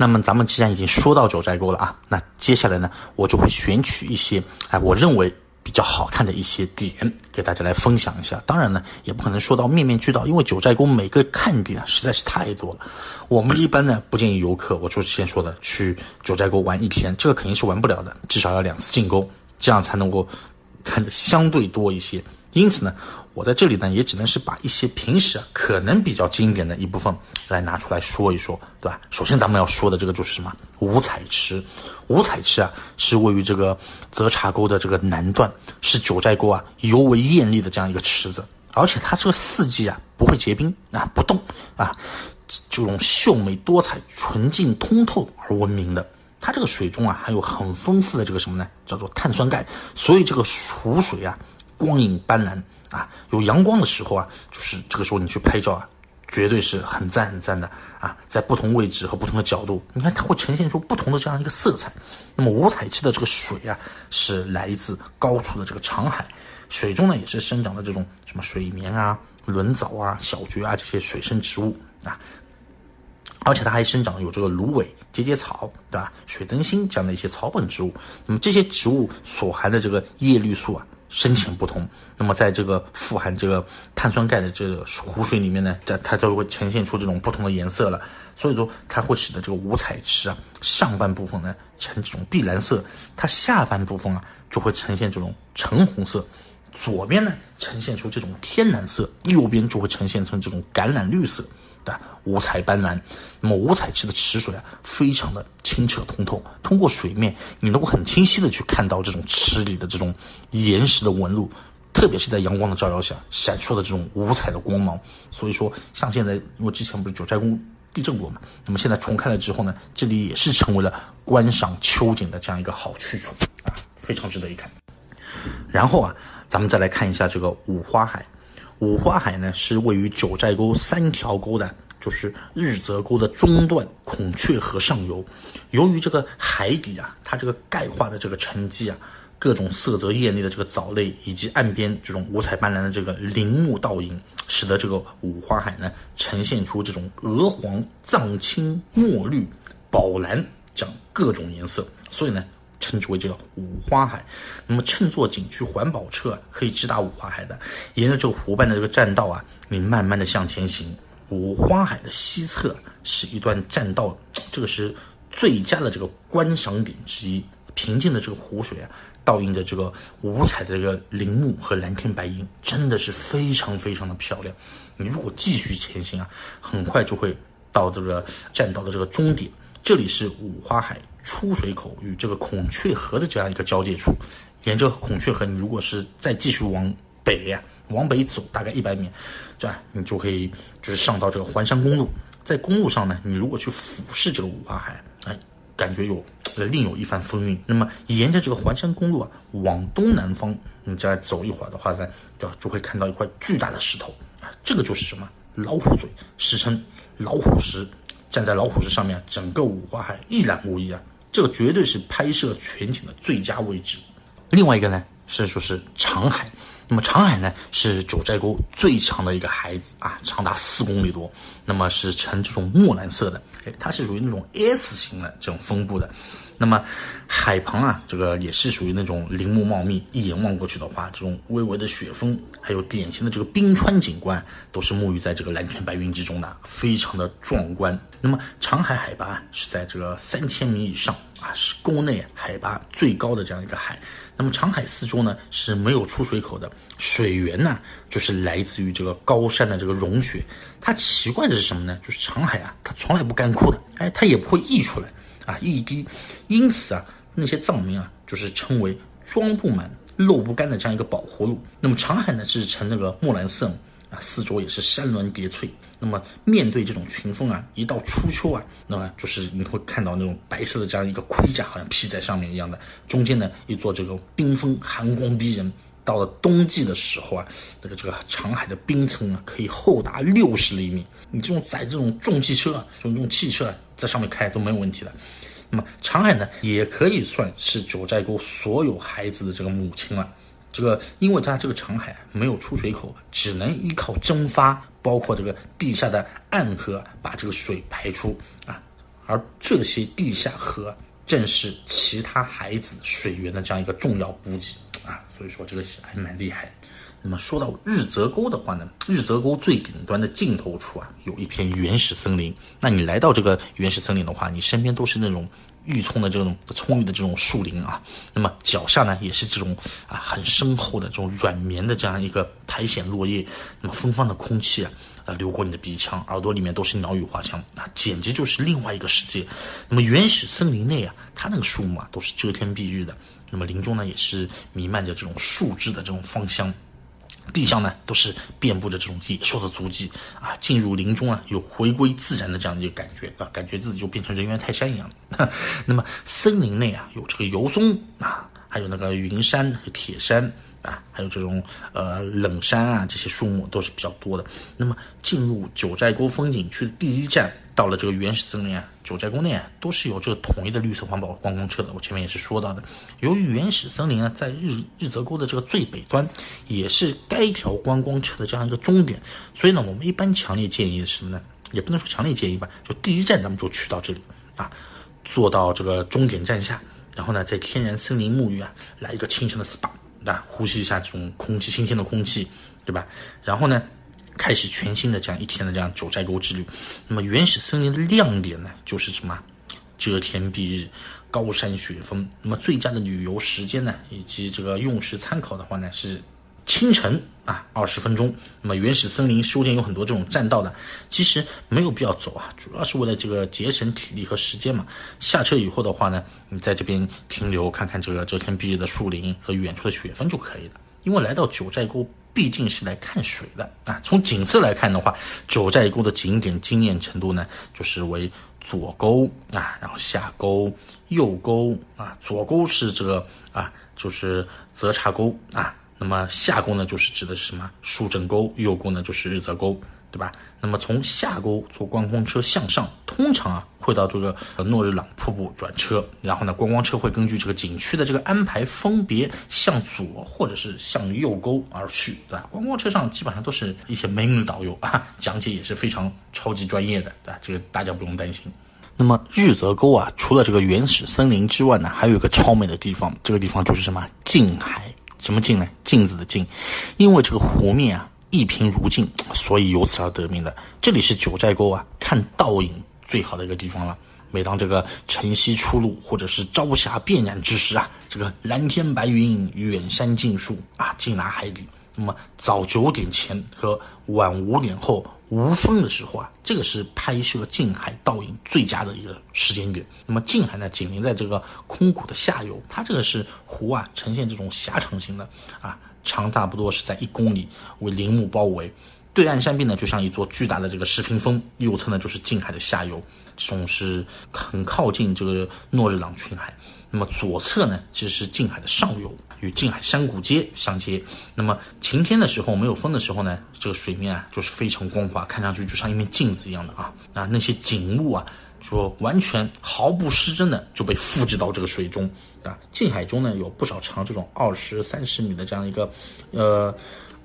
那么咱们既然已经说到九寨沟了啊，那接下来呢，我就会选取一些哎，我认为比较好看的一些点给大家来分享一下。当然呢，也不可能说到面面俱到，因为九寨沟每个看点啊实在是太多了。我们一般呢不建议游客，我就先说的去九寨沟玩一天，这个肯定是玩不了的，至少要两次进沟，这样才能够看的相对多一些。因此呢。我在这里呢，也只能是把一些平时啊可能比较经典的一部分来拿出来说一说，对吧？首先咱们要说的这个就是什么五彩池。五彩池啊是位于这个泽茶沟的这个南段，是九寨沟啊尤为艳丽的这样一个池子，而且它这个四季啊不会结冰啊不动啊，这种秀美多彩、纯净通透而闻名的。它这个水中啊含有很丰富的这个什么呢？叫做碳酸钙，所以这个湖水啊。光影斑斓啊，有阳光的时候啊，就是这个时候你去拍照啊，绝对是很赞很赞的啊！在不同位置和不同的角度，你看它会呈现出不同的这样一个色彩。那么五彩池的这个水啊，是来自高处的这个长海，水中呢也是生长的这种什么水绵啊、轮藻啊、小蕨啊这些水生植物啊，而且它还生长有这个芦苇、节节草，对吧？水灯芯这样的一些草本植物。那么这些植物所含的这个叶绿素啊。深浅不同，那么在这个富含这个碳酸钙的这个湖水里面呢，它它就会呈现出这种不同的颜色了。所以说，它会使得这个五彩池啊上半部分呢呈这种碧蓝色，它下半部分啊就会呈现这种橙红色，左边呢呈现出这种天蓝色，右边就会呈现成这种橄榄绿色。的五彩斑斓，那么五彩池的池水啊，非常的清澈通透。通过水面，你能够很清晰的去看到这种池里的这种岩石的纹路，特别是在阳光的照耀下，闪烁的这种五彩的光芒。所以说，像现在，因为之前不是九寨沟地震过嘛，那么现在重开了之后呢，这里也是成为了观赏秋景的这样一个好去处啊，非常值得一看。然后啊，咱们再来看一下这个五花海。五花海呢，是位于九寨沟三条沟的，就是日泽沟的中段孔雀河上游。由于这个海底啊，它这个钙化的这个沉积啊，各种色泽艳丽的这个藻类，以及岸边这种五彩斑斓的这个林木倒影，使得这个五花海呢，呈现出这种鹅黄、藏青、墨绿、宝蓝这样各种颜色。所以呢。称之为这个五花海，那么乘坐景区环保车可以直达五花海的。沿着这个湖畔的这个栈道啊，你慢慢的向前行。五花海的西侧是一段栈道，这个是最佳的这个观赏点之一。平静的这个湖水啊，倒映着这个五彩的这个林木和蓝天白云，真的是非常非常的漂亮。你如果继续前行啊，很快就会到这个栈道的这个终点。这里是五花海。出水口与这个孔雀河的这样一个交界处，沿着孔雀河，你如果是再继续往北呀，往北走大概一百米，这样你就可以就是上到这个环山公路。在公路上呢，你如果去俯视这个五花海，哎，感觉有另有一番风韵。那么沿着这个环山公路啊，往东南方，你再走一会儿的话呢，就就会看到一块巨大的石头啊，这个就是什么老虎嘴，史称老虎石。站在老虎石上面，整个五花海一览无遗啊！这个绝对是拍摄全景的最佳位置。另外一个呢是说是长海，那么长海呢是九寨沟最长的一个海子啊，长达四公里多，那么是呈这种墨蓝色的，哎，它是属于那种 S 型的这种分布的。那么海旁啊，这个也是属于那种林木茂密，一眼望过去的话，这种微微的雪峰，还有典型的这个冰川景观，都是沐浴在这个蓝天白云之中的，非常的壮观。那么长海海拔是在这个三千米以上啊，是沟内海拔最高的这样一个海。那么长海四周呢是没有出水口的，水源呢就是来自于这个高山的这个融雪。它奇怪的是什么呢？就是长海啊，它从来不干枯的，哎，它也不会溢出来。啊，一滴，因此啊，那些藏民啊，就是称为装不满、漏不干的这样一个宝葫芦。那么长海呢，是呈那个墨蓝色啊，四周也是山峦叠翠。那么面对这种群峰啊，一到初秋啊，那么就是你会看到那种白色的这样一个盔甲，好像披在上面一样的。中间呢，一座这个冰峰，寒光逼人。到了冬季的时候啊，这个这个长海的冰层啊，可以厚达六十厘米。你这种载这种重汽车，这种这种汽车啊在上面开都没有问题的。那么长海呢，也可以算是九寨沟所有孩子的这个母亲了。这个，因为它这个长海没有出水口，只能依靠蒸发，包括这个地下的暗河把这个水排出啊。而这些地下河正是其他孩子水源的这样一个重要补给啊，所以说这个还蛮厉害。那么说到日泽沟的话呢，日泽沟最顶端的尽头处啊，有一片原始森林。那你来到这个原始森林的话，你身边都是那种郁葱的这种葱郁的这种树林啊。那么脚下呢，也是这种啊很深厚的这种软绵的这样一个苔藓落叶。那么芬芳的空气啊，流过你的鼻腔，耳朵里面都是鸟语花香啊，简直就是另外一个世界。那么原始森林内啊，它那个树木啊都是遮天蔽日的。那么林中呢，也是弥漫着这种树枝的这种芳香。地上呢都是遍布着这种野兽的足迹啊，进入林中啊有回归自然的这样的一个感觉啊，感觉自己就变成人猿泰山一样。那么森林内啊有这个油松啊，还有那个云杉和铁杉。啊，还有这种呃冷杉啊，这些树木都是比较多的。那么进入九寨沟风景区的第一站，到了这个原始森林啊，九寨沟内啊，都是有这个统一的绿色环保观光车的。我前面也是说到的，由于原始森林啊，在日日泽沟的这个最北端，也是该条观光车的这样一个终点，所以呢，我们一般强烈建议什么呢？也不能说强烈建议吧，就第一站咱们就去到这里啊，坐到这个终点站下，然后呢，在天然森林沐浴啊，来一个清晨的 SPA。那呼吸一下这种空气，新鲜的空气，对吧？然后呢，开始全新的这样一天的这样九寨沟之旅。那么原始森林的亮点呢，就是什么？遮天蔽日，高山雪峰。那么最佳的旅游时间呢，以及这个用时参考的话呢，是。清晨啊，二十分钟。那么原始森林修建有很多这种栈道的，其实没有必要走啊，主要是为了这个节省体力和时间嘛。下车以后的话呢，你在这边停留看看这个遮天蔽日的树林和远处的雪峰就可以了。因为来到九寨沟毕竟是来看水的啊。从景色来看的话，九寨沟的景点惊艳程度呢，就是为左沟啊，然后下沟、右沟啊，左沟是这个啊，就是泽茶沟啊。那么下沟呢，就是指的是什么？树正沟，右沟呢就是日泽沟，对吧？那么从下沟坐观光车向上，通常啊会到这个诺日朗瀑布转车，然后呢观光车会根据这个景区的这个安排，分别向左或者是向右沟而去，对吧？观光车上基本上都是一些美女导游啊，讲解也是非常超级专业的，对吧？这个大家不用担心。那么日泽沟啊，除了这个原始森林之外呢，还有一个超美的地方，这个地方就是什么？静海。什么镜呢？镜子的镜，因为这个湖面啊一平如镜，所以由此而得名的。这里是九寨沟啊看倒影最好的一个地方了。每当这个晨曦初露或者是朝霞遍染之时啊，这个蓝天白云、远山近树啊，尽拿海底。那么早九点前和晚五点后无风的时候啊，这个是拍摄近海倒影最佳的一个时间点。那么近海呢，紧邻在这个空谷的下游，它这个是湖啊，呈现这种狭长型的啊，长差不多是在一公里，为林木包围。对岸山壁呢，就像一座巨大的这个石屏风，右侧呢就是近海的下游，这种是很靠近这个诺日朗群海。那么左侧呢，其实是近海的上游。与静海山谷街相接，那么晴天的时候没有风的时候呢，这个水面啊就是非常光滑，看上去就像一面镜子一样的啊。那那些景物啊，说完全毫不失真的就被复制到这个水中啊。近海中呢有不少长这种二十三十米的这样一个，呃，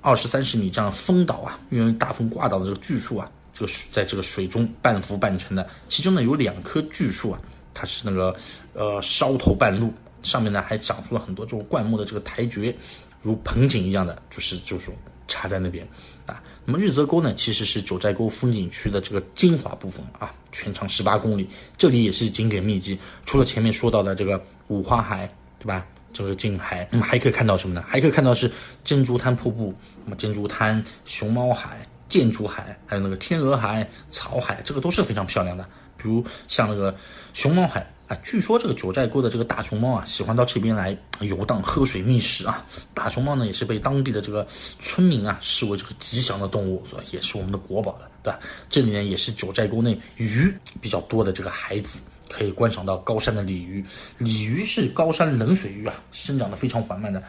二十三十米这样风岛啊，因为大风刮倒的这个巨树啊，这个在这个水中半浮半沉的，其中呢有两棵巨树啊，它是那个呃梢头半露。上面呢还长出了很多这种灌木的这个台蕨，如盆景一样的，就是就是插在那边啊。那么日泽沟呢，其实是九寨沟风景区的这个精华部分啊，全长十八公里，这里也是景点密集。除了前面说到的这个五花海，对吧？这个近海，那么还可以看到什么呢？还可以看到是珍珠滩瀑布，那么珍珠滩、熊猫海、建筑海，还有那个天鹅海、草海，这个都是非常漂亮的。比如像那个熊猫海。啊，据说这个九寨沟的这个大熊猫啊，喜欢到这边来游荡、喝水觅食啊。大熊猫呢，也是被当地的这个村民啊视为这个吉祥的动物，是吧也是我们的国宝的，对吧？这里呢，也是九寨沟内鱼比较多的这个海子，可以观赏到高山的鲤鱼。鲤鱼是高山冷水鱼啊，生长的非常缓慢的，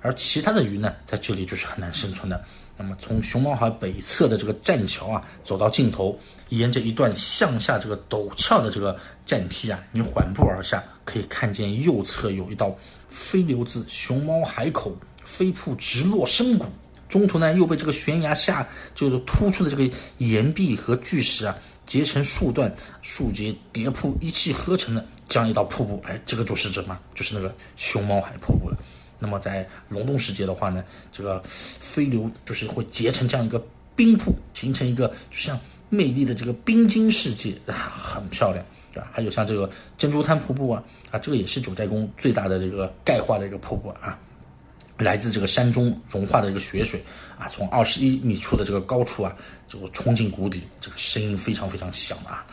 而其他的鱼呢，在这里就是很难生存的。那么从熊猫海北侧的这个栈桥啊，走到尽头。沿着一段向下这个陡峭的这个栈梯啊，你缓步而下，可以看见右侧有一道飞流自熊猫海口飞瀑直落深谷，中途呢又被这个悬崖下就是突出的这个岩壁和巨石啊结成数段，数节叠瀑一气呵成的这样一道瀑布，哎，这个就是什么？就是那个熊猫海瀑布了。那么在隆冬时节的话呢，这个飞流就是会结成这样一个冰瀑，形成一个就像魅力的这个冰晶世界，啊，很漂亮，对吧？还有像这个珍珠滩瀑布啊，啊，这个也是九寨沟最大的这个钙化的一个瀑布啊。来自这个山中融化的这个雪水啊，从二十一米处的这个高处啊，就冲进谷底，这个声音非常非常响啊。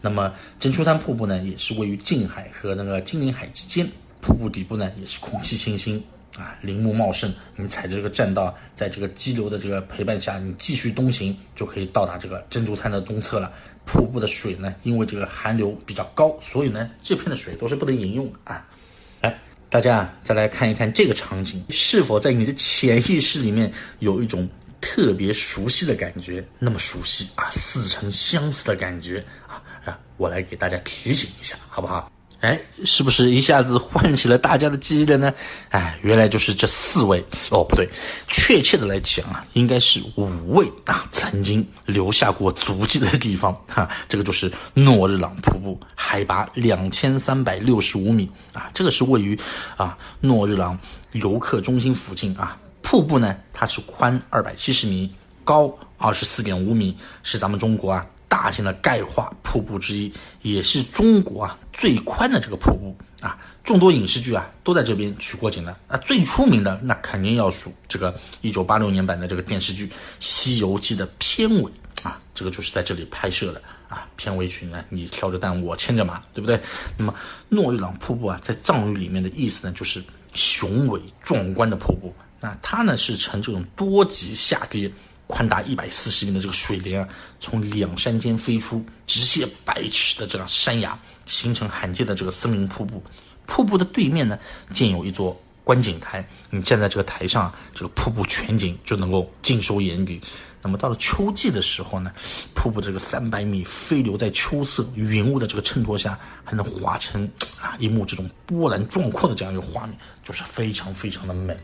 那么珍珠滩瀑布呢，也是位于近海和那个金陵海之间，瀑布底部呢也是空气清新啊，林木茂盛。你踩着这个栈道，在这个激流的这个陪伴下，你继续东行，就可以到达这个珍珠滩的东侧了。瀑布的水呢，因为这个寒流比较高，所以呢，这片的水都是不能饮用的啊。大家再来看一看这个场景，是否在你的潜意识里面有一种特别熟悉的感觉？那么熟悉啊，似曾相识的感觉啊啊！我来给大家提醒一下，好不好？哎，是不是一下子唤起了大家的记忆了呢？哎，原来就是这四位哦，不对，确切的来讲啊，应该是五位啊，曾经留下过足迹的地方哈。这个就是诺日朗瀑布，海拔两千三百六十五米啊，这个是位于啊诺日朗游客中心附近啊。瀑布呢，它是宽二百七十米，高二十四点五米，是咱们中国啊。大型的钙化瀑布之一，也是中国啊最宽的这个瀑布啊。众多影视剧啊都在这边取过景的啊。最出名的那肯定要数这个一九八六年版的这个电视剧《西游记》的片尾啊，这个就是在这里拍摄的啊。片尾曲呢，你挑着担，我牵着马，对不对？那么诺日朗瀑布啊，在藏语里面的意思呢，就是雄伟壮观的瀑布。那它呢是呈这种多级下跌。宽达一百四十米的这个水帘啊，从两山间飞出，直泻百尺的这个山崖，形成罕见的这个森林瀑布。瀑布的对面呢，建有一座观景台，你站在这个台上，这个瀑布全景就能够尽收眼底。那么到了秋季的时候呢，瀑布这个三百米飞流在秋色云雾的这个衬托下，还能画成啊一幕这种波澜壮阔的这样一个画面，就是非常非常的美。